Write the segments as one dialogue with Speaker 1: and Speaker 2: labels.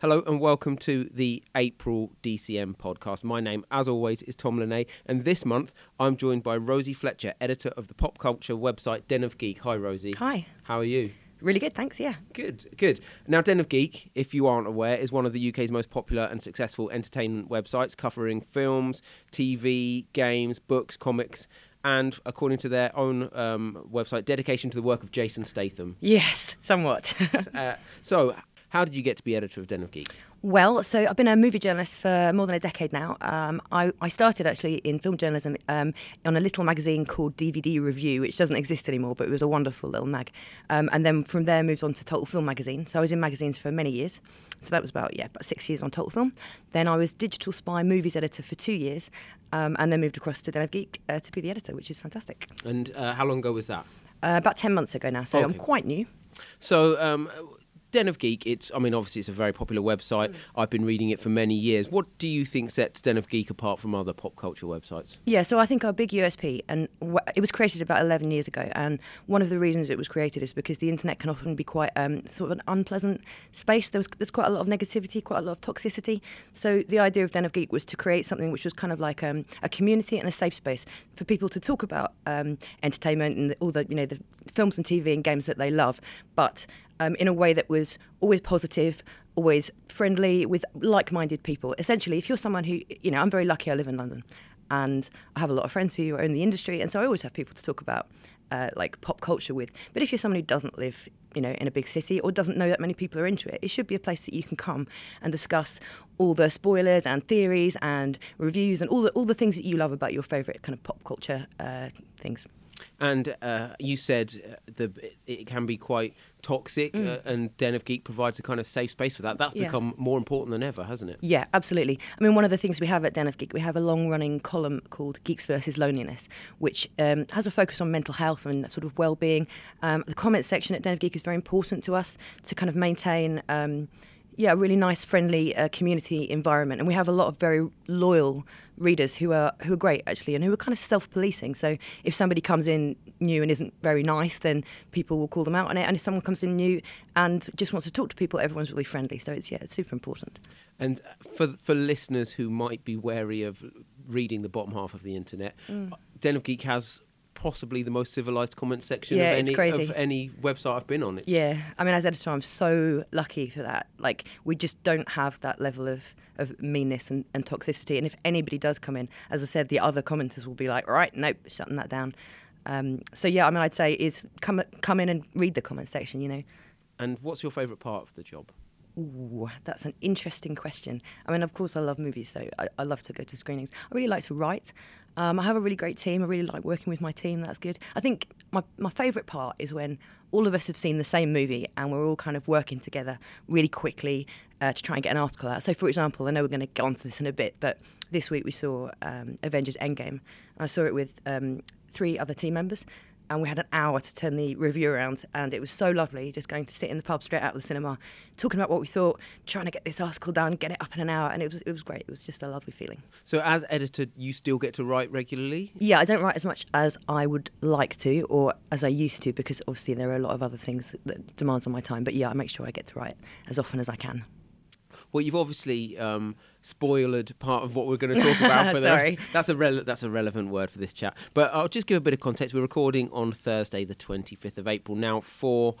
Speaker 1: Hello and welcome to the April DCM podcast. My name, as always, is Tom Lene, and this month I'm joined by Rosie Fletcher, editor of the pop culture website Den of Geek. Hi, Rosie.
Speaker 2: Hi.
Speaker 1: How are you?
Speaker 2: Really good, thanks. Yeah.
Speaker 1: Good, good. Now, Den of Geek, if you aren't aware, is one of the UK's most popular and successful entertainment websites covering films, TV, games, books, comics, and according to their own um, website, dedication to the work of Jason Statham.
Speaker 2: Yes, somewhat.
Speaker 1: uh, so, how did you get to be editor of Den of Geek?
Speaker 2: Well, so I've been a movie journalist for more than a decade now. Um, I, I, started actually in film journalism um, on a little magazine called DVD Review, which doesn't exist anymore, but it was a wonderful little mag. Um, and then from there moved on to Total Film magazine. So I was in magazines for many years. So that was about yeah about six years on Total Film. Then I was Digital Spy movies editor for two years, um, and then moved across to Den of Geek uh, to be the editor, which is fantastic.
Speaker 1: And uh, how long ago was that?
Speaker 2: Uh, about ten months ago now. So okay. I'm quite new.
Speaker 1: So um, Den of Geek, it's I mean obviously it's a very popular website. Mm. I've been reading it for many years. What do you think sets Den of Geek apart from other pop culture websites?
Speaker 2: Yeah, so I think our big USP and it was created about 11 years ago and one of the reasons it was created is because the internet can often be quite um, sort of an unpleasant space. There was there's quite a lot of negativity, quite a lot of toxicity. So the idea of Den of Geek was to create something which was kind of like um, a community and a safe space for people to talk about um, entertainment and all the you know the films and TV and games that they love, but um, in a way that was always positive, always friendly with like minded people. Essentially, if you're someone who, you know, I'm very lucky I live in London and I have a lot of friends who are in the industry, and so I always have people to talk about. Uh, like pop culture with. But if you're someone who doesn't live, you know, in a big city or doesn't know that many people are into it, it should be a place that you can come and discuss all the spoilers and theories and reviews and all the all the things that you love about your favourite kind of pop culture uh, things.
Speaker 1: And uh, you said uh, the it can be quite toxic, mm. uh, and Den of Geek provides a kind of safe space for that. That's yeah. become more important than ever, hasn't it?
Speaker 2: Yeah, absolutely. I mean, one of the things we have at Den of Geek, we have a long-running column called Geeks versus Loneliness, which um, has a focus on mental health and sort of well-being. Um, the comments section at Den of Geek is very important to us to kind of maintain. Um, yeah, a really nice, friendly uh, community environment, and we have a lot of very loyal readers who are who are great actually, and who are kind of self-policing. So if somebody comes in new and isn't very nice, then people will call them out on it. And if someone comes in new and just wants to talk to people, everyone's really friendly. So it's yeah, it's super important.
Speaker 1: And for for listeners who might be wary of reading the bottom half of the internet, mm. Den of Geek has possibly the most civilized comment section
Speaker 2: yeah,
Speaker 1: of,
Speaker 2: any,
Speaker 1: of any website I've been on.
Speaker 2: It's yeah, I mean, as editor, I'm so lucky for that. Like, we just don't have that level of, of meanness and, and toxicity. And if anybody does come in, as I said, the other commenters will be like, right, nope, shutting that down. Um, so yeah, I mean, I'd say is come come in and read the comment section. You know.
Speaker 1: And what's your favourite part of the job?
Speaker 2: Ooh, that's an interesting question. I mean, of course, I love movies, so I, I love to go to screenings. I really like to write. Um, I have a really great team. I really like working with my team. That's good. I think my, my favourite part is when all of us have seen the same movie and we're all kind of working together really quickly uh, to try and get an article out. So, for example, I know we're going to get onto this in a bit, but this week we saw um, Avengers Endgame. I saw it with um, three other team members, and we had an hour to turn the review around and it was so lovely just going to sit in the pub straight out of the cinema talking about what we thought trying to get this article done get it up in an hour and it was it was great. It was just a lovely feeling.
Speaker 1: So as editor you still get to write regularly?
Speaker 2: Yeah i don't write as much as i would like to or as i used to because obviously there are a lot of other things that, that demands on my time but yeah i make sure i get to write as often as i can
Speaker 1: well, you've obviously um, spoiled part of what we're going to talk about for
Speaker 2: this.
Speaker 1: That's a re- that's a relevant word for this chat. But I'll just give a bit of context. We're recording on Thursday, the 25th of April. Now, for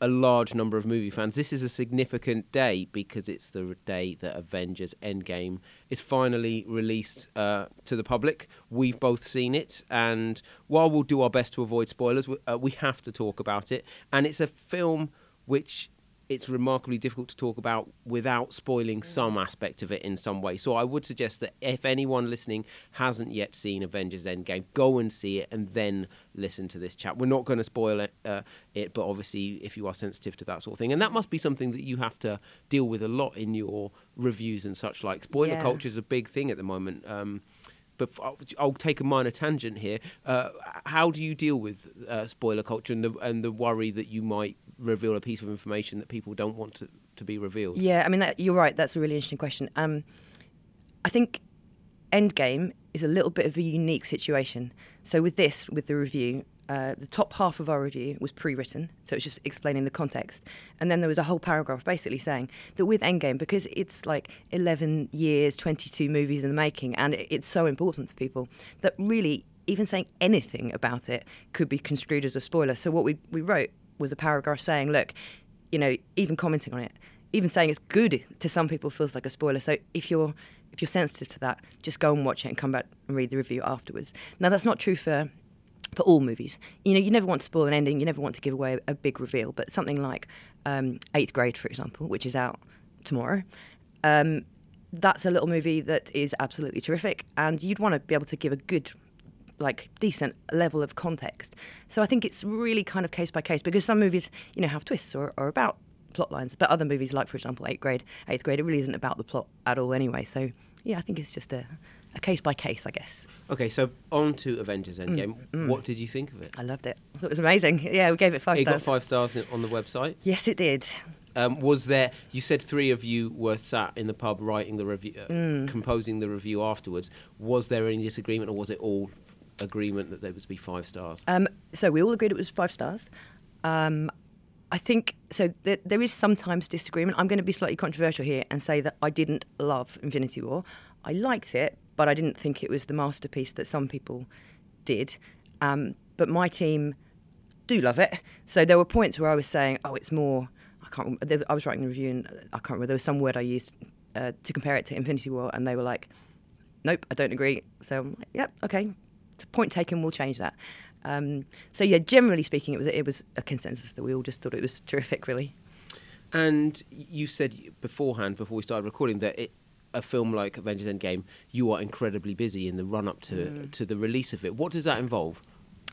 Speaker 1: a large number of movie fans, this is a significant day because it's the day that Avengers Endgame is finally released uh, to the public. We've both seen it, and while we'll do our best to avoid spoilers, we, uh, we have to talk about it. And it's a film which it's remarkably difficult to talk about without spoiling some mm. aspect of it in some way. So I would suggest that if anyone listening hasn't yet seen Avengers Endgame, go and see it and then listen to this chat. We're not going to spoil it, uh, it, but obviously if you are sensitive to that sort of thing, and that must be something that you have to deal with a lot in your reviews and such like. Spoiler yeah. culture is a big thing at the moment. Um, but I'll take a minor tangent here. Uh, how do you deal with uh, spoiler culture and the and the worry that you might reveal a piece of information that people don't want to, to be revealed?
Speaker 2: Yeah, I mean, that, you're right. That's a really interesting question. Um, I think Endgame is a little bit of a unique situation. So with this, with the review, uh, the top half of our review was pre-written, so it's just explaining the context, and then there was a whole paragraph basically saying that with Endgame, because it's like 11 years, 22 movies in the making, and it, it's so important to people that really even saying anything about it could be construed as a spoiler. So what we we wrote was a paragraph saying, look, you know, even commenting on it, even saying it's good to some people feels like a spoiler. So if you're if you're sensitive to that, just go and watch it and come back and read the review afterwards. Now that's not true for for all movies. You know, you never want to spoil an ending, you never want to give away a, big reveal, but something like um, Eighth Grade, for example, which is out tomorrow, um, that's a little movie that is absolutely terrific, and you'd want to be able to give a good like decent level of context. So I think it's really kind of case by case because some movies, you know, have twists or, or about plot lines, but other movies, like for example, eighth grade, eighth grade, it really isn't about the plot at all anyway. So yeah, I think it's just a, a case by case, I guess.
Speaker 1: Okay, so on to Avengers Endgame.
Speaker 2: Mm, mm.
Speaker 1: What did you think of it?
Speaker 2: I loved it. I thought it was amazing. Yeah, we gave it five
Speaker 1: it
Speaker 2: stars.
Speaker 1: got five stars on the website.
Speaker 2: Yes, it did.
Speaker 1: Um, was there? You said three of you were sat in the pub writing the review, uh,
Speaker 2: Mm.
Speaker 1: composing the review afterwards. Was there any disagreement, or was it all agreement that there was be five stars?
Speaker 2: Um, so we all agreed it was five stars. Um, I think so. There, is sometimes disagreement. I'm going to be slightly controversial here and say that I didn't love Infinity War. I liked it, but I didn't think it was the masterpiece that some people did. Um, but my team do love it. So there were points where I was saying, "Oh, it's more." I can't. I was writing the review, and I can't remember. There was some word I used uh, to compare it to Infinity War, and they were like, "Nope, I don't agree." So I'm like, "Yep, okay." Point taken. We'll change that. Um, so yeah, generally speaking, it was it was a consensus that we all just thought it was terrific, really.
Speaker 1: And you said beforehand, before we started recording, that it, a film like Avengers Endgame, you are incredibly busy in the run up to
Speaker 2: Mm.
Speaker 1: to the release of it. What does that involve?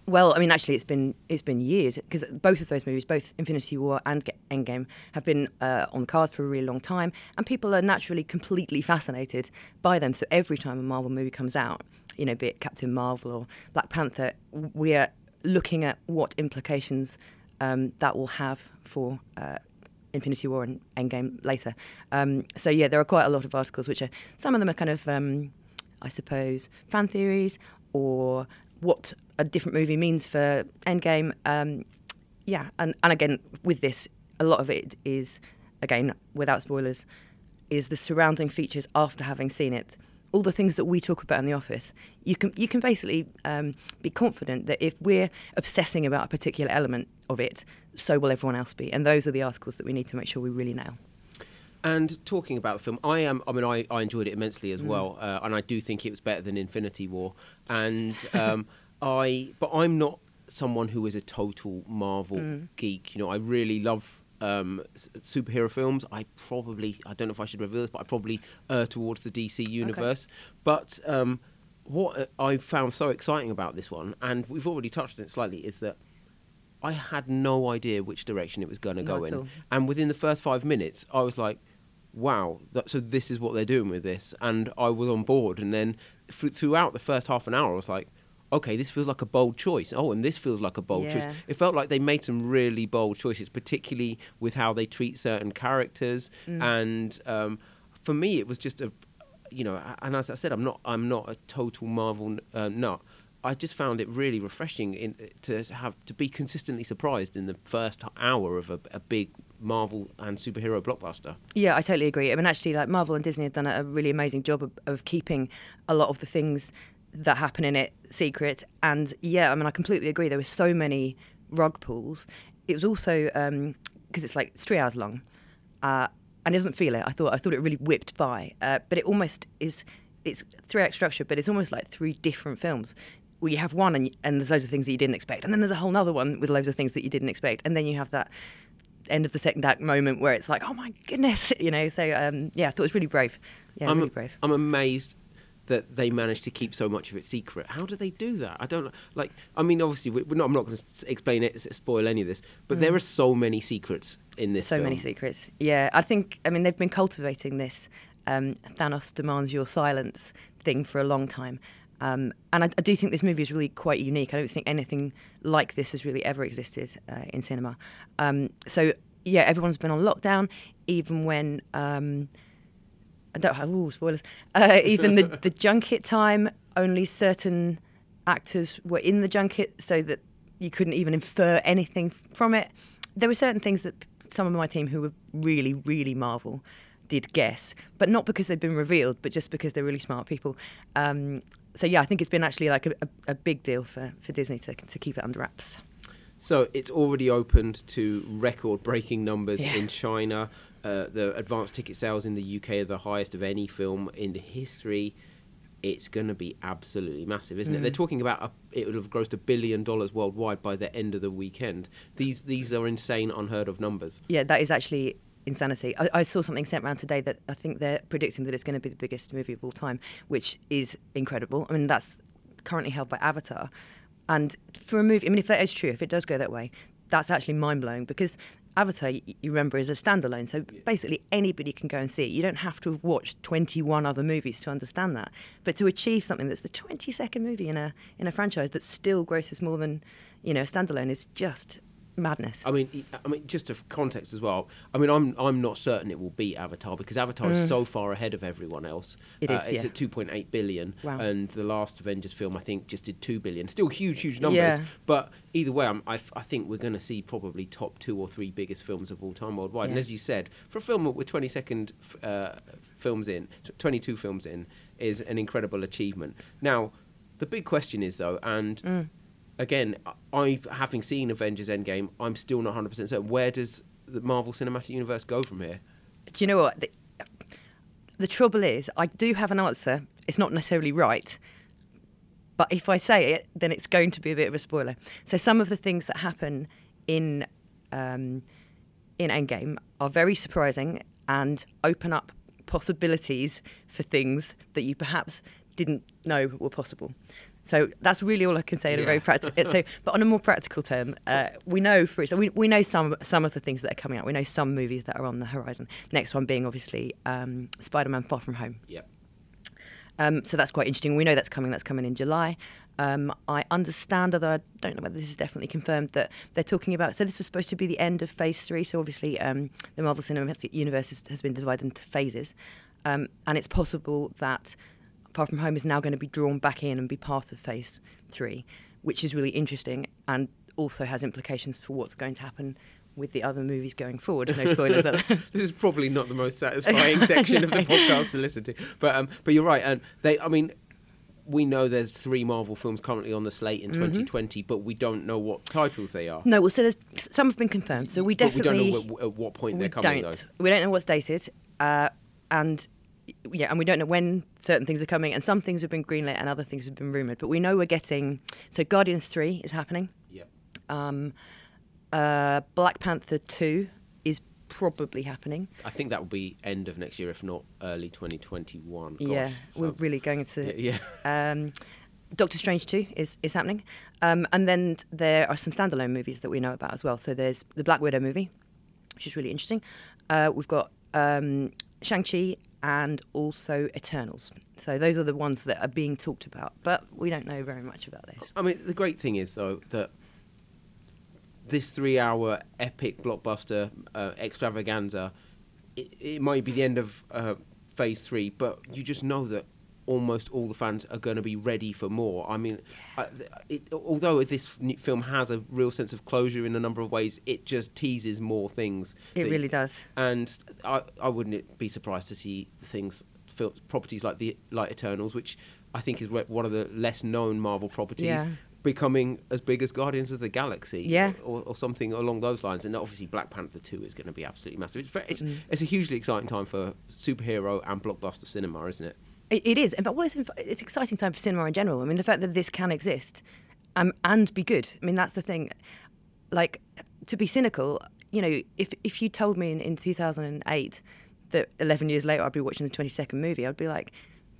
Speaker 2: Well, I mean, actually, it's been it's been years because both of those movies, both Infinity War and Endgame, have been uh, on the cards for a really long time, and people are naturally completely fascinated by them. So every time a Marvel movie comes out, you know, be it Captain Marvel or Black Panther, we are looking at what implications um, that will have for. Uh, Infinity War and Endgame later. Um, so yeah, there are quite a lot of articles which are some of them are kind of, um, I suppose, fan theories or what a different movie means for Endgame. Um, yeah, and and again with this, a lot of it is again without spoilers, is the surrounding features after having seen it. All the things that we talk about in the office, you can you can basically um, be confident that if we're obsessing about a particular element of it, so will everyone else be. And those are the articles that we need to make sure we really nail.
Speaker 1: And talking about the film, I am. I mean, I, I enjoyed it immensely
Speaker 2: Mm.
Speaker 1: as well, uh, and I do think it was better than Infinity War. And um, I, but I'm not someone who is a total Marvel
Speaker 2: Mm.
Speaker 1: geek. You know, I really love um, superhero films. I probably, I don't know if I should reveal this, but I probably err towards the DC universe. But um, what I found so exciting about this one, and we've already touched on it slightly, is that I had no idea which direction it was going to go in.
Speaker 2: all.
Speaker 1: And within the first five minutes, I was like, wow, that, so this is what they're doing with this. And I was on board. And then th- throughout the first half an hour, I was like, okay, this feels like a bold choice. Oh, and this feels like a bold choice. It felt like they made some really bold choices, particularly with how they treat certain characters.
Speaker 2: Mm.
Speaker 1: And um, for me, it was just a, you know, and as I said, I'm not, I'm not a total Marvel uh, nut. I just found it really refreshing in, to have to be consistently surprised in the first hour of a, a big Marvel and superhero blockbuster.
Speaker 2: Yeah, I totally agree. I mean, actually, like Marvel and Disney have done a really amazing job of, of keeping a lot of the things that happen in it secret. And yeah, I mean, I completely agree. There were so many rug pulls. It was also because it's like it's three hours long, uh, and it doesn't feel it. I thought I thought it really whipped by, uh, but it almost is. It's three act structure, but it's almost like three different films. Where you have one and, and there's loads of things that you didn't expect, and then there's a whole other one with loads of things that you didn't expect, and then you have that end of the second act moment where it's like, oh my goodness, you know. So um, yeah, I thought it was really brave. Yeah,
Speaker 1: I'm,
Speaker 2: really brave.
Speaker 1: I'm amazed that they managed to keep so much of it secret. How do they do that? I don't know. Like, I mean, obviously, we- we're not, I'm not going to explain it, spoil any of this, but there are so many secrets in this.
Speaker 2: Mm. so many secrets. Yeah, I think. I mean, they've been cultivating this um, Thanos demands your silence thing for a long time. Um, and I, I do think this movie is really quite unique. I don't think anything like this has really ever existed uh, in cinema. Um, so yeah, everyone's been on lockdown, even when um, I don't have ooh, spoilers. Uh, even the, the junket time, only certain actors were in the junket, so that you couldn't even infer anything from it. There were certain things that some of my team who were really, really Marvel did guess, but not because they'd been revealed, but just because they're really smart people. Um, so yeah, I think it's been actually like a, a, a big deal for, for Disney to, to keep it under wraps.
Speaker 1: So it's already opened to record-breaking numbers
Speaker 2: Yeah.
Speaker 1: in China. Uh, the advanced ticket sales in the UK are the highest of any film in history. It's going to be absolutely massive, isn't it? They're talking about a, it will have grossed a billion dollars worldwide by the end of the weekend. These these are insane, unheard of numbers.
Speaker 2: Yeah, that is actually insanity. I, I saw something sent around today that I think they're predicting that it's going to be the biggest movie of all time, which is incredible. I mean, that's currently held by Avatar. And for a movie, I mean, if that is true, if it does go that way, that's actually mind blowing because Avatar, you remember, is a standalone. So basically, anybody can go and see it. You don't have to have watched 21 other movies to understand that. But to achieve something that's the 22nd movie in a in a franchise that still grosses more than you know a standalone is just madness.
Speaker 1: I mean, I mean, just of context as well. I mean, I'm I'm not certain it will beat Avatar because Avatar is so far ahead of everyone else.
Speaker 2: Mm. It
Speaker 1: Uh,
Speaker 2: is,
Speaker 1: It's
Speaker 2: yeah.
Speaker 1: at 2.8 billion,
Speaker 2: Wow.
Speaker 1: and the last Avengers film I think just did 2 billion. Still huge, huge numbers.
Speaker 2: Yeah.
Speaker 1: But either way, I'm, I, I think we're going to see probably top two or three biggest films of all time worldwide. And as you said, for a film with 20 second uh, films in, 22 films in, is an incredible achievement. Now, the big question is though, and
Speaker 2: Mm.
Speaker 1: Again, I having seen Avengers Endgame, I'm still not 100 percent certain. Where does the Marvel Cinematic Universe go from here?
Speaker 2: Do you know what? The, the trouble is, I do have an answer. It's not necessarily right. But if I say it, then it's going to be a bit of a spoiler. So some of the things that happen in um, in Endgame are very surprising and open up possibilities for things that you perhaps didn't know were possible. So that's really all I can say in a very practical. so, but on a more practical term, uh, we know for so we, we know some some of the things that are coming out. We know some movies that are on the horizon. Next one being obviously um, Spider-Man: Far From Home.
Speaker 1: Yep.
Speaker 2: Um, so that's quite interesting. We know that's coming. That's coming in July. Um, I understand, although I don't know whether this is definitely confirmed, that they're talking about. So this was supposed to be the end of Phase Three. So obviously, um, the Marvel Cinematic Universe has, has been divided into phases, um, and it's possible that Far From Home is now going to be drawn back in and be part of Phase Three, which is really interesting and also has implications for what's going to happen with the other movies going forward. No spoilers.
Speaker 1: this is probably not the most satisfying section of the podcast to listen to, but um, but you're right, and they, I mean. We know there's three Marvel films currently on the slate in
Speaker 2: Mm-hmm.
Speaker 1: 2020, but we don't know what titles they are.
Speaker 2: no, well, so there's some have been confirmed. So we definitely
Speaker 1: But we don't know wh- at what point they're coming,
Speaker 2: don't.
Speaker 1: though.
Speaker 2: We don't know what's dated, uh, and yeah, and we don't know when certain things are coming. And some things have been greenlit, and other things have been rumored. But we know we're getting. So Guardians Three is happening.
Speaker 1: Yep.
Speaker 2: Um, uh, Black Panther Two is probably happening.
Speaker 1: I think that will be end of next year, if not early 2021. Gosh,
Speaker 2: yeah, we're really going into.
Speaker 1: yeah, yeah.
Speaker 2: Um, Doctor Strange 2 is, is happening. Um, and then there are some standalone movies that we know about as well. So there's the Black Widow movie, which is really interesting. Uh, we've got um, Shang-Chi and also Eternals. So those are the ones that are being talked about, but we don't know very much about this.
Speaker 1: I mean, the great thing is though that this three-hour epic blockbuster uh, extravaganza, it, it might be the end of uh, Phase Three, but you just know that almost all the fans are going to be ready for more. I mean, I, it, although this film has a real sense of closure in a number of ways, it just teases more things.
Speaker 2: It really does.
Speaker 1: and I, I wouldn't be surprised to see things fil- properties like the like Eternals, which I think is one of the less known Marvel properties,
Speaker 2: Yeah.
Speaker 1: becoming as big as Guardians of the Galaxy,
Speaker 2: Yeah.
Speaker 1: or, or something along those lines. And obviously, Black Panther Two is going to be absolutely massive. It's, very, it's,
Speaker 2: Mm.
Speaker 1: it's a hugely exciting time for superhero and blockbuster cinema, isn't it?
Speaker 2: It, it is. In fact, well, it's, it's exciting time for cinema in general. I mean, the fact that this can exist um, and be good. I mean, that's the thing. Like, to be cynical, you know, if if you told me in, in 2008 that 11 years later I'd be watching the 22nd movie, I'd be like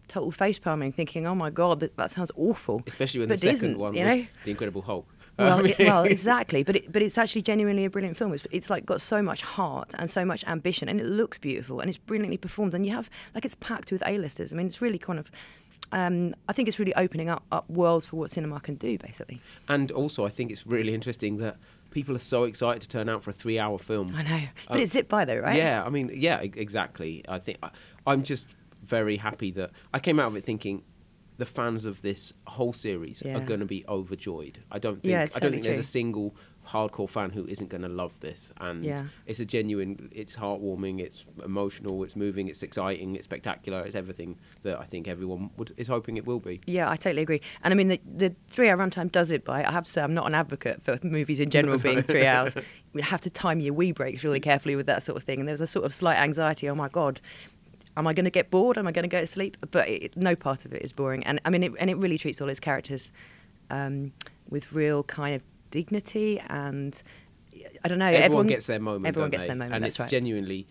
Speaker 2: total face palming, thinking, "Oh my god, that, that sounds awful."
Speaker 1: Especially when
Speaker 2: But
Speaker 1: the second one
Speaker 2: you
Speaker 1: was
Speaker 2: know?
Speaker 1: the Incredible Hulk.
Speaker 2: Well,
Speaker 1: I mean-
Speaker 2: it- well, exactly. But it, but it's actually genuinely a brilliant film. It's, it's like got so much heart and so much ambition, and it looks beautiful, and it's brilliantly performed. And you have like it's packed with A-listers. I mean, it's really kind of. Um, I think it's really opening up, up worlds for what cinema can do, basically.
Speaker 1: And also, I think it's really interesting that people are so excited to turn out for a three-hour film.
Speaker 2: I know, but
Speaker 1: Uh,
Speaker 2: it's zipped by though, right?
Speaker 1: Yeah, I mean, yeah, exactly. I think I, I'm just very happy that I came out of it thinking the fans of this whole series
Speaker 2: Yeah.
Speaker 1: are going to be overjoyed. I don't think
Speaker 2: Yeah,
Speaker 1: I don't
Speaker 2: totally
Speaker 1: think there's a single hardcore fan who isn't going to love this and
Speaker 2: Yeah.
Speaker 1: it's a genuine it's heartwarming it's emotional it's moving it's exciting it's spectacular it's everything that i think everyone would, is hoping it will be
Speaker 2: Yeah, I totally agree. And I mean, the, the three hour runtime does it by, I have to say, I'm not an advocate for movies in general being three hours. You have to time your wee breaks really carefully with that sort of thing. And there was a sort of slight anxiety oh my God, am I going to get bored? Am I going to go to sleep? But it, no part of it is boring. And I mean, it, and it really treats all its characters um, with real kind of dignity and. I don't know.
Speaker 1: everyone, gets their moment
Speaker 2: Everyone gets
Speaker 1: they?
Speaker 2: their moment.
Speaker 1: and it's
Speaker 2: right.
Speaker 1: genuinely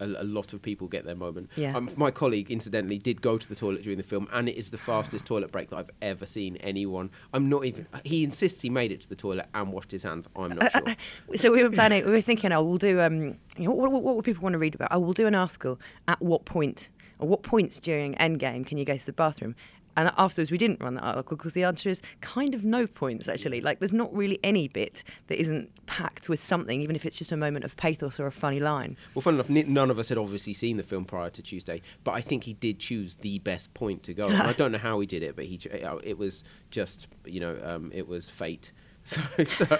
Speaker 1: a, a lot of people get their moment
Speaker 2: Yeah.
Speaker 1: um, my colleague incidentally did go to the toilet during the film and it is the fastest toilet break that i've ever seen anyone i'm not even he insists he made it to the toilet and washed his hands i'm not sure
Speaker 2: so we were planning. We were thinking, oh, we'll do. Um, you know, what, what, what would people want to read about? Oh, we'll do an article. At what point, or what points during Endgame can you go to the bathroom? And afterwards, we didn't run that article because the answer is kind of no points. Actually, like there's not really any bit that isn't packed with something, even if it's just a moment of pathos or a funny line.
Speaker 1: Well, fun enough, none of us had obviously seen the film prior to Tuesday, but I think he did choose the best point to go. and I don't know how he did it, but he uh, it was just you know um, it was fate. So, so,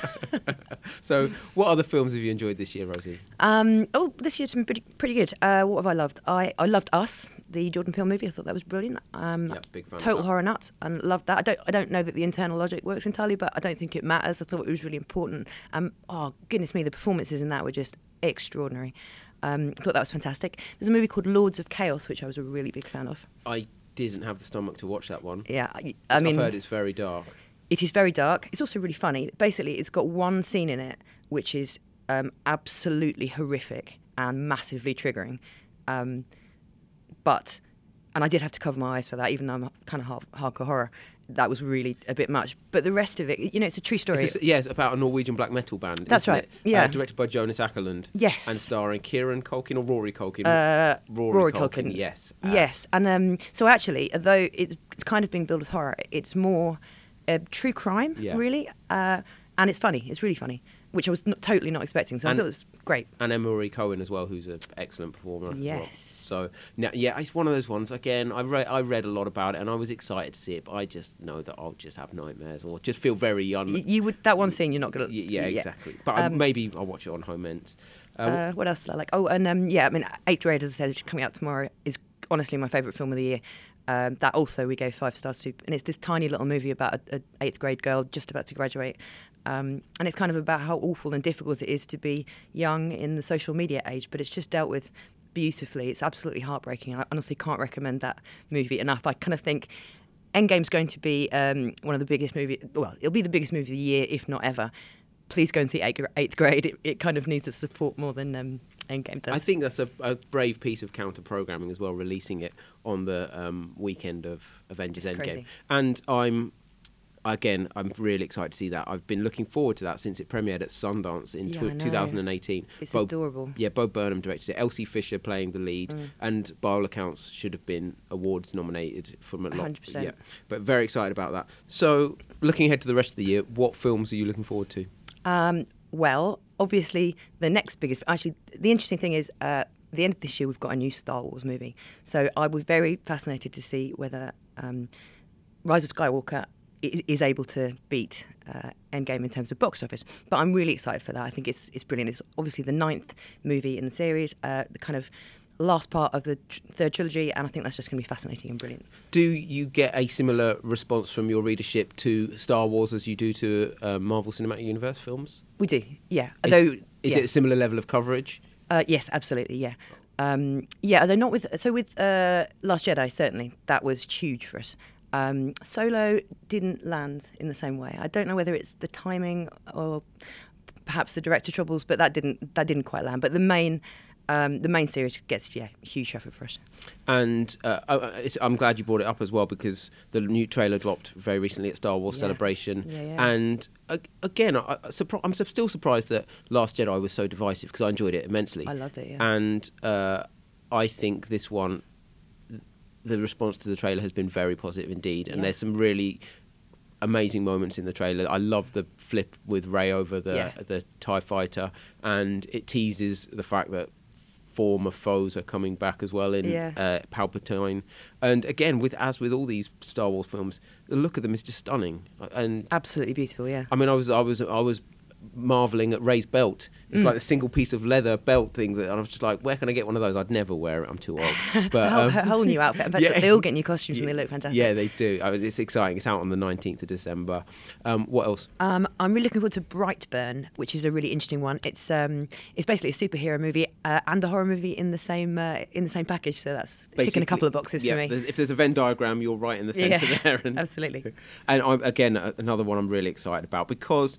Speaker 1: so, what other films have you enjoyed this year, Rosie?
Speaker 2: Um, oh, this year's been pretty, pretty good. Uh, what have I loved? I, I loved Us, the Jordan Peele movie. I thought that was brilliant. Um,
Speaker 1: Yeah, big fan of
Speaker 2: Total horror nuts, and loved that. I don't I don't know that the internal logic works entirely, but I don't think it matters. I thought it was really important. Um, oh goodness me, the performances in that were just extraordinary. Um, I thought that was fantastic. There's a movie called Lords of Chaos, which I was a really big fan of.
Speaker 1: I didn't have the stomach to watch that one.
Speaker 2: Yeah, I, I mean,
Speaker 1: I've heard it's very dark.
Speaker 2: It is very dark. It's also really funny. Basically, it's got one scene in it which is um, absolutely horrific and massively triggering. Um, but, and I did have to cover my eyes for that, even though I'm kind of half, hardcore horror. That was really a bit much. But the rest of it, you know, it's a true story.
Speaker 1: It's, yeah, it's about a Norwegian black metal band.
Speaker 2: That's right,
Speaker 1: it?
Speaker 2: yeah.
Speaker 1: Uh, directed by Jonas Åkerlund.
Speaker 2: Yes.
Speaker 1: And starring Kieran Culkin or Rory Culkin.
Speaker 2: Uh,
Speaker 1: Rory,
Speaker 2: Rory
Speaker 1: Culkin.
Speaker 2: Culkin.
Speaker 1: Yes. Uh,
Speaker 2: yes, and um, so actually, although it's kind of being billed as horror, it's more uh, true crime,
Speaker 1: Yeah.
Speaker 2: really, uh, and it's funny. It's really funny, which I was not, totally not expecting. So
Speaker 1: And-
Speaker 2: I thought it was great.
Speaker 1: and Emory Cohen as well, who's an excellent performer. as well.
Speaker 2: Yes.
Speaker 1: So now, yeah, it's one of those ones. Again, I read I read a lot about it, and I was excited to see it, but I just know that I'll just have nightmares or just feel very un.
Speaker 2: Y- you would that one scene you're not gonna.
Speaker 1: Y- yeah, exactly. But I,
Speaker 2: Um,
Speaker 1: maybe I'll watch it on home ends. Uh,
Speaker 2: Uh, what else did I like? Oh, and um, yeah, I mean, Eighth Grade, as I said, coming out tomorrow, is honestly my favourite film of the year. Um, that also we gave five stars to, and it's this tiny little movie about a, a eighth grade girl just about to graduate, um, and it's kind of about how awful and difficult it is to be young in the social media age. But it's just dealt with beautifully. It's absolutely heartbreaking. I honestly can't recommend that movie enough. I kind of think Endgame's going to be um, one of the biggest movies. Well, it'll be the biggest movie of the year, if not ever. Please go and see Eighth, eighth Grade. It, it kind of needs the support more than um, Endgame does.
Speaker 1: I think that's a, a brave piece of counter programming as well, releasing it on the um, weekend of Avengers
Speaker 2: It's
Speaker 1: Endgame.
Speaker 2: crazy.
Speaker 1: And I'm again, I'm really excited to see that. I've been looking forward to that since it premiered at Sundance in
Speaker 2: Yeah,
Speaker 1: tw-
Speaker 2: know.
Speaker 1: 2018.
Speaker 2: It's
Speaker 1: Bo-
Speaker 2: adorable.
Speaker 1: Yeah, Bo Burnham directed it. Elsie Fisher playing the lead,
Speaker 2: Mm.
Speaker 1: and by all accounts, should have been awards nominated from a lot.
Speaker 2: 100%.
Speaker 1: Yeah, but very excited about that. So, looking ahead to the rest of the year, what films are you looking forward to?
Speaker 2: Um, well, obviously, the next biggest. Actually, the interesting thing is, uh, at the end of this year, we've got a new Star Wars movie. So I was very fascinated to see whether um, Rise of Skywalker is, is able to beat uh, Endgame in terms of box office. But I'm really excited for that. I think it's it's brilliant. It's obviously the ninth movie in the series, uh, the kind of last part of the tr- third trilogy, and I think that's just going to be fascinating and brilliant.
Speaker 1: Do you get a similar response from your readership to Star Wars as you do to uh, Marvel Cinematic Universe films?
Speaker 2: We do, yeah.
Speaker 1: Is,
Speaker 2: Although,
Speaker 1: is
Speaker 2: yeah.
Speaker 1: it a similar level of coverage?
Speaker 2: Uh, yes, absolutely. Yeah, um, yeah. Although not with so with uh, Last Jedi, certainly that was huge for us. Um, Solo didn't land in the same way. I don't know whether it's the timing or perhaps the director troubles, but that didn't that didn't quite land. But the main um, the main series gets yeah huge effort for us.
Speaker 1: And uh, it's, I'm glad you brought it up as well because the new trailer dropped very recently at Star Wars
Speaker 2: Yeah.
Speaker 1: Celebration.
Speaker 2: Yeah, yeah.
Speaker 1: And uh, again, I, I'm still surprised that Last Jedi was so divisive because I enjoyed it immensely.
Speaker 2: I loved it. Yeah.
Speaker 1: And uh, I think this one, the response to the trailer has been very positive indeed. And
Speaker 2: Yeah.
Speaker 1: there's some really amazing moments in the trailer. I love the flip with Rey over the
Speaker 2: Yeah.
Speaker 1: the Tie Fighter, and it teases the fact that former foes are coming back as well in
Speaker 2: Yeah.
Speaker 1: uh, Palpatine. And again, with as with all these Star Wars films, the look of them is just stunning. And
Speaker 2: Absolutely beautiful, yeah.
Speaker 1: I mean, I was I was I was marveling at Rey's belt.
Speaker 2: Mm.
Speaker 1: It's like the single piece of leather belt thing that and I was just like, where can I get one of those? I'd never wear it. I'm too old. But
Speaker 2: a, whole,
Speaker 1: um,
Speaker 2: a whole new outfit. But
Speaker 1: yeah.
Speaker 2: they all get new costumes and they look fantastic.
Speaker 1: Yeah, they do. I mean, it's exciting. It's out on the 19th of December. Um, what else?
Speaker 2: Um, I'm really looking forward to Brightburn, which is a really interesting one. It's um, it's basically a superhero movie uh, and a horror movie in the same uh, in the same package. So that's ticking a couple of boxes
Speaker 1: yeah,
Speaker 2: for me.
Speaker 1: If there's a Venn diagram, you're right in the centre
Speaker 2: Yeah,
Speaker 1: there. And,
Speaker 2: absolutely.
Speaker 1: And I'm, again, another one I'm really excited about because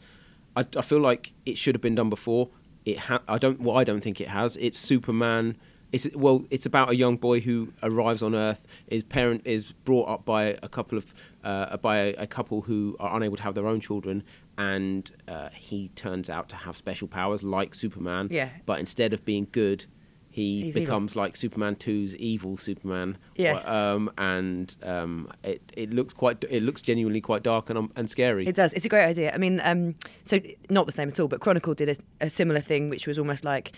Speaker 1: I, I feel like it should have been done before. It ha- I don't. Well, I don't think it has. It's Superman. It's well. It's about a young boy who arrives on Earth. His parent is brought up by a couple of uh, by a, a couple who are unable to have their own children, and uh, he turns out to have special powers like Superman.
Speaker 2: Yeah.
Speaker 1: But instead of being good, he
Speaker 2: He's evil.
Speaker 1: becomes like Superman 2's evil Superman.
Speaker 2: Yes.
Speaker 1: Um, and um, it it looks quite it looks genuinely quite dark and um, and scary.
Speaker 2: It does. It's a great idea. I mean, um, so not the same at all, but Chronicle did a, a similar thing, which was almost like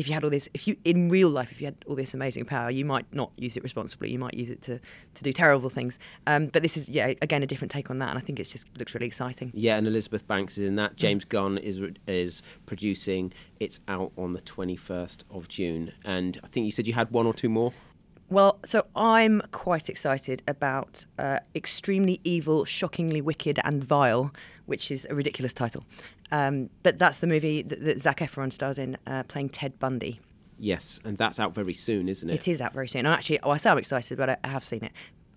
Speaker 2: if you had all this, if you in real life, if you had all this amazing power, you might not use it responsibly. You might use it to to do terrible things. Um, but this is yeah, again, a different take on that, and I think it's just looks really exciting.
Speaker 1: yeah, and Elizabeth Banks is in that. James Gunn is is producing. It's out on the twenty first of June, and I think you said you had one or two more.
Speaker 2: Well, so I'm quite excited about uh, Extremely Evil, Shockingly Wicked and Vile, which is a ridiculous title. Um, but that's the movie that, that Zac Efron stars in, uh, playing Ted Bundy.
Speaker 1: Yes, and that's out very soon, isn't it?
Speaker 2: It is out very soon. And actually, oh, I say I'm excited, but I, I have seen it.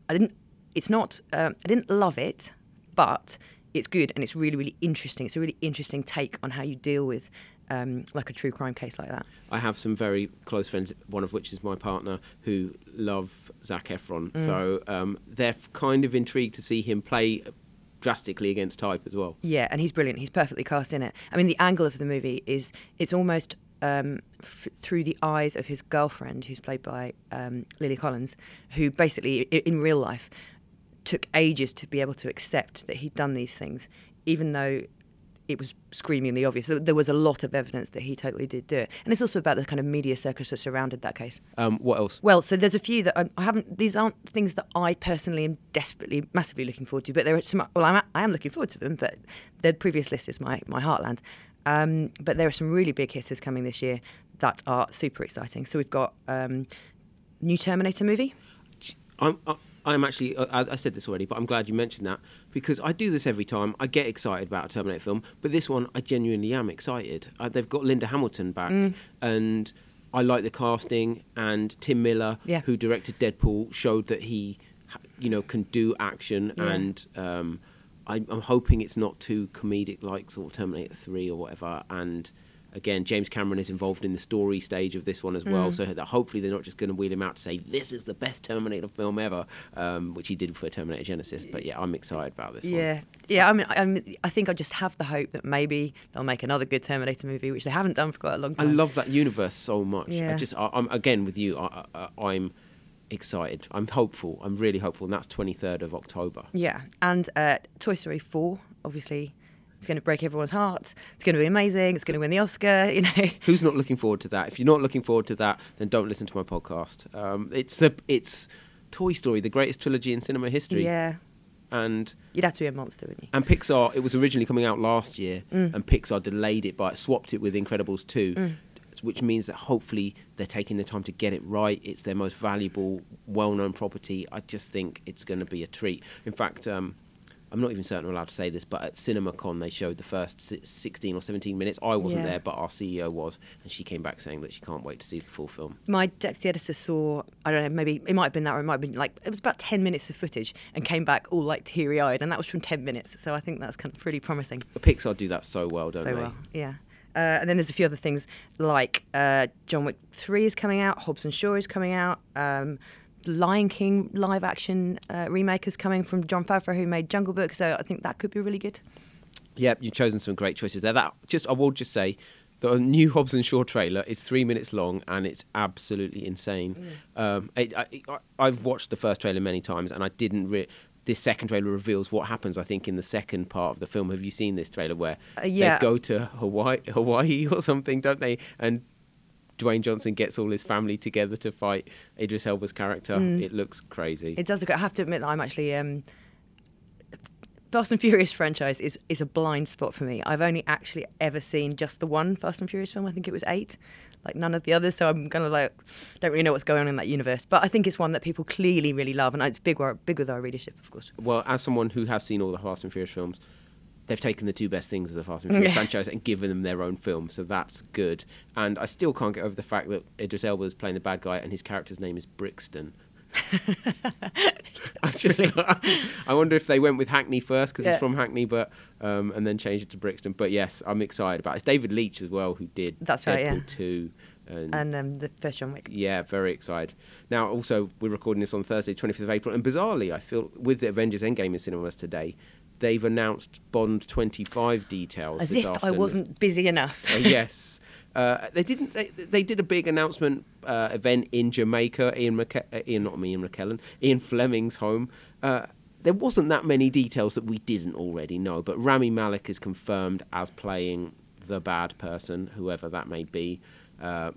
Speaker 2: I didn't. It's not. Um, I didn't love it, but it's good and it's really, really interesting. It's a really interesting take on how you deal with um, like a true crime case like that.
Speaker 1: I have some very close friends, one of which is my partner, who love Zac Efron.
Speaker 2: Mm.
Speaker 1: So um, they're kind of intrigued to see him play drastically against type as well.
Speaker 2: Yeah, and he's brilliant. He's perfectly cast in it. I mean, the angle of the movie is it's almost um, f- through the eyes of his girlfriend, who's played by um, Lily Collins, who basically, in real life, took ages to be able to accept that he'd done these things, even though it was screamingly obvious. There- There was a lot of evidence that he totally did do it. And it's also about the kind of media circus that surrounded that case.
Speaker 1: Um, what else?
Speaker 2: Well, so there's a few that I, I haven't. These aren't things that I personally am desperately, massively looking forward to. But there are some. Well, I'm, I am looking forward to them. But the previous list is my my heartland. Um, but there are some really big hitters coming this year that are super exciting. So we've got um, new Terminator movie.
Speaker 1: I'm, I- I'm actually, uh, as I said this already, but I'm glad you mentioned that because I do this every time. I get excited about a Terminator film, but this one I genuinely am excited. Uh, they've got Linda Hamilton back,
Speaker 2: Mm.
Speaker 1: and I like the casting. And Tim Miller,
Speaker 2: Yeah.
Speaker 1: who directed Deadpool, showed that he, you know, can do action.
Speaker 2: Yeah.
Speaker 1: And um, I, I'm hoping it's not too comedic, like sort of Terminator Three or whatever. And again, James Cameron is involved in the story stage of this one as well,
Speaker 2: Mm.
Speaker 1: so that hopefully they're not just going to wheel him out to say this is the best Terminator film ever, um, which he did for Terminator Genisys. But yeah, I'm excited about this
Speaker 2: Yeah,
Speaker 1: one.
Speaker 2: yeah. I mean, I, mean, I think I just have the hope that maybe they'll make another good Terminator movie, which they haven't done for quite a long time.
Speaker 1: I love that universe so much.
Speaker 2: Yeah.
Speaker 1: I just, I, I'm again with you. I, I, I'm excited. I'm hopeful. I'm really hopeful, and that's 23rd of October.
Speaker 2: Yeah, and uh, Toy Story 4, obviously, it's going to break everyone's heart. It's going to be amazing. It's going to win the Oscar. You know,
Speaker 1: Who's not looking forward to that? If you're not looking forward to that, then don't listen to my podcast. Um, it's the it's Toy Story, the greatest trilogy in cinema history,
Speaker 2: yeah,
Speaker 1: and
Speaker 2: you'd have to be a monster, wouldn't you?
Speaker 1: And Pixar, it was originally coming out last year,
Speaker 2: Mm.
Speaker 1: and Pixar delayed it by swapped it with Incredibles 2,
Speaker 2: Mm.
Speaker 1: which means that hopefully they're taking the time to get it right. It's their most valuable, well known property. I just think it's going to be a treat. In fact, um, I'm not even certain I'm allowed to say this, but at CinemaCon they showed the first 16 or 17 minutes. I wasn't
Speaker 2: Yeah.
Speaker 1: there, but our CEO was, and she came back saying that she can't wait to see the full film.
Speaker 2: My deputy editor saw, I don't know, maybe it might have been that, or it might have been like, it was about 10 minutes of footage and came back all like teary eyed, and that was from 10 minutes. So I think that's kind of pretty promising.
Speaker 1: But Pixar do that so well, don't
Speaker 2: so
Speaker 1: they?
Speaker 2: well, yeah. Uh, and then there's a few other things like uh, John Wick 3 is coming out, Hobbs and Shaw is coming out, um, Lion King live action uh, remake is coming from Jon Favreau, who made Jungle Book. So I think that could be really good.
Speaker 1: Yep, you've chosen some great choices there. That just I will just say the new Hobbs and Shaw trailer is three minutes long and it's absolutely insane. Um, it, I, I've watched the first trailer many times and I didn't. Re- this second trailer reveals what happens. I think in the second part of the film. Have you seen this trailer where
Speaker 2: Uh, yeah.
Speaker 1: they go to Hawaii, Hawaii or something, don't they? And Dwayne Johnson gets all his family together to fight Idris Elba's character. It looks crazy.
Speaker 2: Mm. It does look. I have to admit that I'm actually. Um, Fast and Furious franchise is, is a blind spot for me. I've only actually ever seen just the one Fast and Furious film. I think it was eight, like none of the others. So I'm gonna like, don't really know what's going on in that universe. But I think it's one that people clearly really love, and it's big, big with our readership, of course.
Speaker 1: well, as someone who has seen all the Fast and Furious films, they've taken the two best things of the Fast and Furious franchise and given them their own film, so that's good. And I still can't get over the fact that Idris Elba is playing the bad guy and his character's name is Brixton. I just, I wonder if they went with Hackney first because
Speaker 2: Yeah.
Speaker 1: he's from Hackney, but um, and then changed it to Brixton. But yes, I'm excited about it. It's David Leitch as well who did
Speaker 2: That's
Speaker 1: Deadpool
Speaker 2: right, yeah.
Speaker 1: two. And,
Speaker 2: And um, the first John Wick.
Speaker 1: yeah, very excited. Now, also, we're recording this on Thursday, 25th of April, and bizarrely, I feel with the Avengers Endgame in cinemas today, they've announced Bond 25 details.
Speaker 2: As if I wasn't busy enough.
Speaker 1: Uh, yes. Uh, they didn't. They, they did a big announcement uh, event in Jamaica. Ian, McKe- uh, Ian, not me, Ian McKellen. Ian Fleming's home. Uh, there wasn't that many details that we didn't already know, but Rami Malek is confirmed as playing the bad person, whoever that may be. Uh,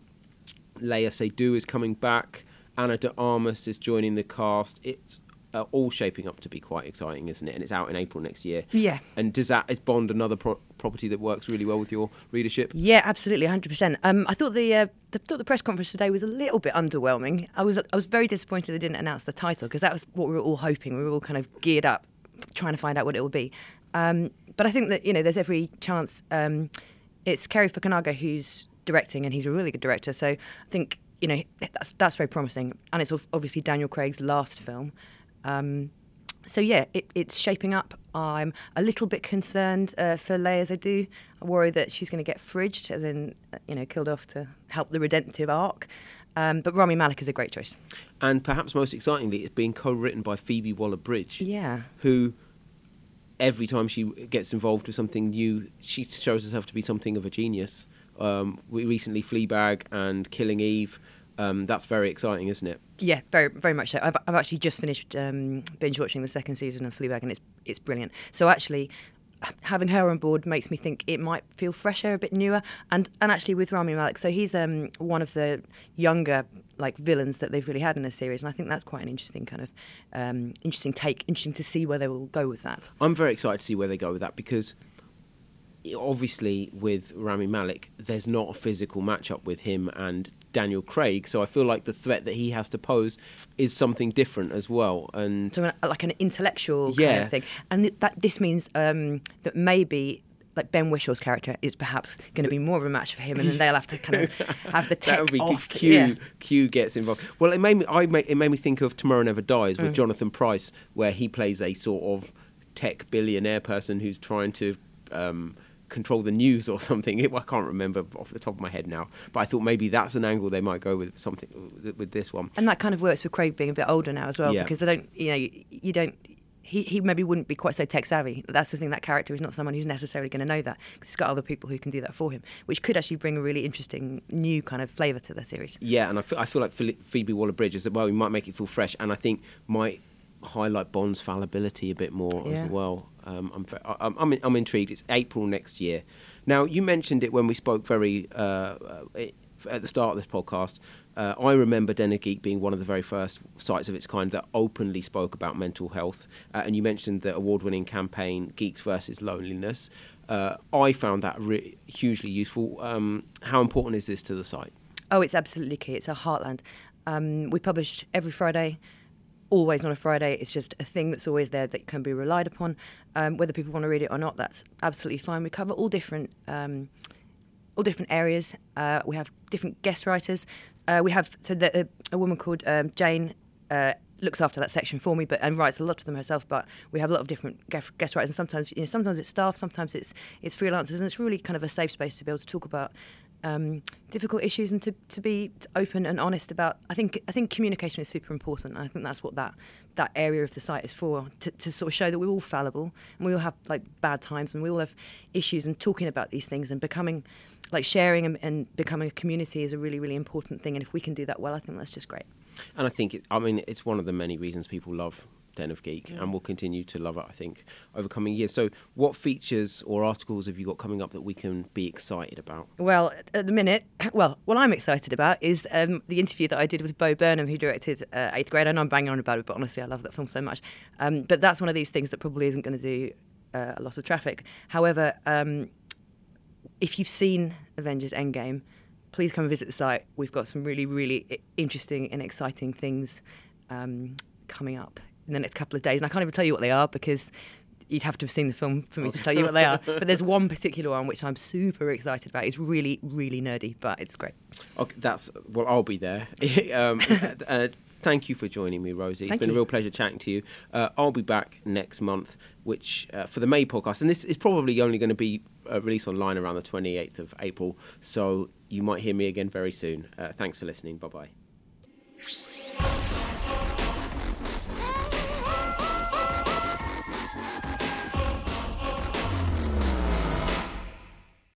Speaker 1: Léa Seydoux is coming back. Ana de Armas is joining the cast. It's uh, all shaping up to be quite exciting, isn't it? And it's out in April next year.
Speaker 2: Yeah.
Speaker 1: And does that is Bond another pro- property that works really well with your readership?
Speaker 2: Yeah, absolutely, hundred percent. Um, I thought the, uh, the thought the press conference today was a little bit underwhelming. I was I was very disappointed they didn't announce the title because that was what we were all hoping. We were all kind of geared up, trying to find out what it will be. Um, but I think that you know there's every chance. Um, it's Cary Fukunaga who's directing, and he's a really good director. So I think you know that's that's very promising, and it's obviously Daniel Craig's last film. Um, so yeah, it, it's shaping up. I'm a little bit concerned uh, for Léa as I do. I worry that she's going to get fridged, as in, you know, killed off to help the redemptive arc. Um, but Rami Malek is a great choice.
Speaker 1: And perhaps most excitingly, it's being co-written by Phoebe Waller-Bridge,
Speaker 2: Yeah.
Speaker 1: who every time she gets involved with something new, she shows herself to be something of a genius. Um, we recently Fleabag and Killing Eve. Um, that's very exciting, isn't it?
Speaker 2: Yeah, very very much so. I've, I've actually just finished um, binge watching the second season of Fleabag, and it's it's brilliant. So actually, having her on board makes me think it might feel fresher, a bit newer, and and actually with Rami Malek, so he's um, one of the younger like villains that they've really had in this series, and I think that's quite an interesting kind of um, interesting take, interesting to see where they will go with that.
Speaker 1: I'm very excited to see where they go with that because obviously with Rami Malek, there's not a physical matchup with him and Daniel Craig. So I feel like the threat that he has to pose is something different as well. And
Speaker 2: So like an intellectual kind of thing, and th- that this means um, that maybe. Like Ben Whishaw's character is perhaps going to be more of a match for him, and then they'll have to kind of have the tech
Speaker 1: that would be
Speaker 2: off.
Speaker 1: Q.
Speaker 2: yeah.
Speaker 1: Q gets involved. Well, it made me. I made, it made me think of Tomorrow Never Dies
Speaker 2: Mm.
Speaker 1: with Jonathan Pryce, where he plays a sort of tech billionaire person who's trying to. Um, control the news or something i can't remember off the top of my head now but i thought maybe that's an angle they might go with something with this one
Speaker 2: And that kind of works with Craig being a bit older now as well,
Speaker 1: Yeah.
Speaker 2: because I don't, you know, you, you don't. He, he maybe wouldn't be quite so tech savvy. That's the thing. That character is not someone who's necessarily going to know that because he's got other people who can do that for him, which could actually bring a really interesting new kind of flavour to the series.
Speaker 1: Yeah, and I feel, I feel like Phoebe Waller-Bridge is well, we might make it feel fresh, and I think might highlight Bond's fallibility a bit more as well. Um, I'm, I'm, I'm, I'm intrigued. It's April next year. Now, you mentioned it when we spoke very uh, uh, at the start of this podcast. Uh, I remember Den Geek being one of the very first sites of its kind that openly spoke about mental health. Uh, and you mentioned the award-winning campaign Geeks versus Loneliness. Uh, I found that re- hugely useful. Um, how important is this to the site?
Speaker 2: Oh, it's absolutely key. It's a heartland. Um, we publish every Friday, always on a Friday. It's just a thing that's always there that can be relied upon. Um, whether people want to read it or not, that's absolutely fine. We cover all different. Um, all different areas. Uh, we have different guest writers. Uh, we have so the, a, a woman called um, Jane uh, looks after that section for me, but and writes a lot of them herself. But we have a lot of different guest, guest writers, and sometimes you know sometimes it's staff, sometimes it's it's freelancers, and it's really kind of a safe space to be able to talk about um, difficult issues and to, to be open and honest about. I think I think communication is super important. I think that's what that that area of the site is for to, to sort of show that we're all fallible and we all have like bad times and we all have issues and talking about these things and becoming like sharing and, and becoming a community is a really really important thing. And if we can do that well, I think that's just great.
Speaker 1: And I think, it, I mean, it's one of the many reasons people love Den of Geek, and we'll continue to love it. I think over coming years. So, what features or articles have you got coming up that we can be excited about?
Speaker 2: Well, at the minute, well, what I'm excited about is um, the interview that I did with Bo Burnham, who directed uh, Eighth Grade. I know I'm banging on about it, but honestly, I love that film so much. Um, but that's one of these things that probably isn't going to do uh, a lot of traffic. However, um, if you've seen Avengers Endgame, please come and visit the site. We've got some really, really interesting and exciting things um, coming up in the next couple of days. And I can't even tell you what they are because you'd have to have seen the film for me to tell you what they are. But there's one particular one which I'm super excited about. It's really, really nerdy, but it's great.
Speaker 1: Okay, that's well, I'll be there. um, uh, thank you for joining me, Rosie.
Speaker 2: Thank
Speaker 1: it's been
Speaker 2: you.
Speaker 1: a real pleasure chatting to you. Uh, I'll be back next month, which uh, for the May podcast, and this is probably only going to be uh, released online around the 28th of April. So you might hear me again very soon. Uh, thanks for listening. Bye bye.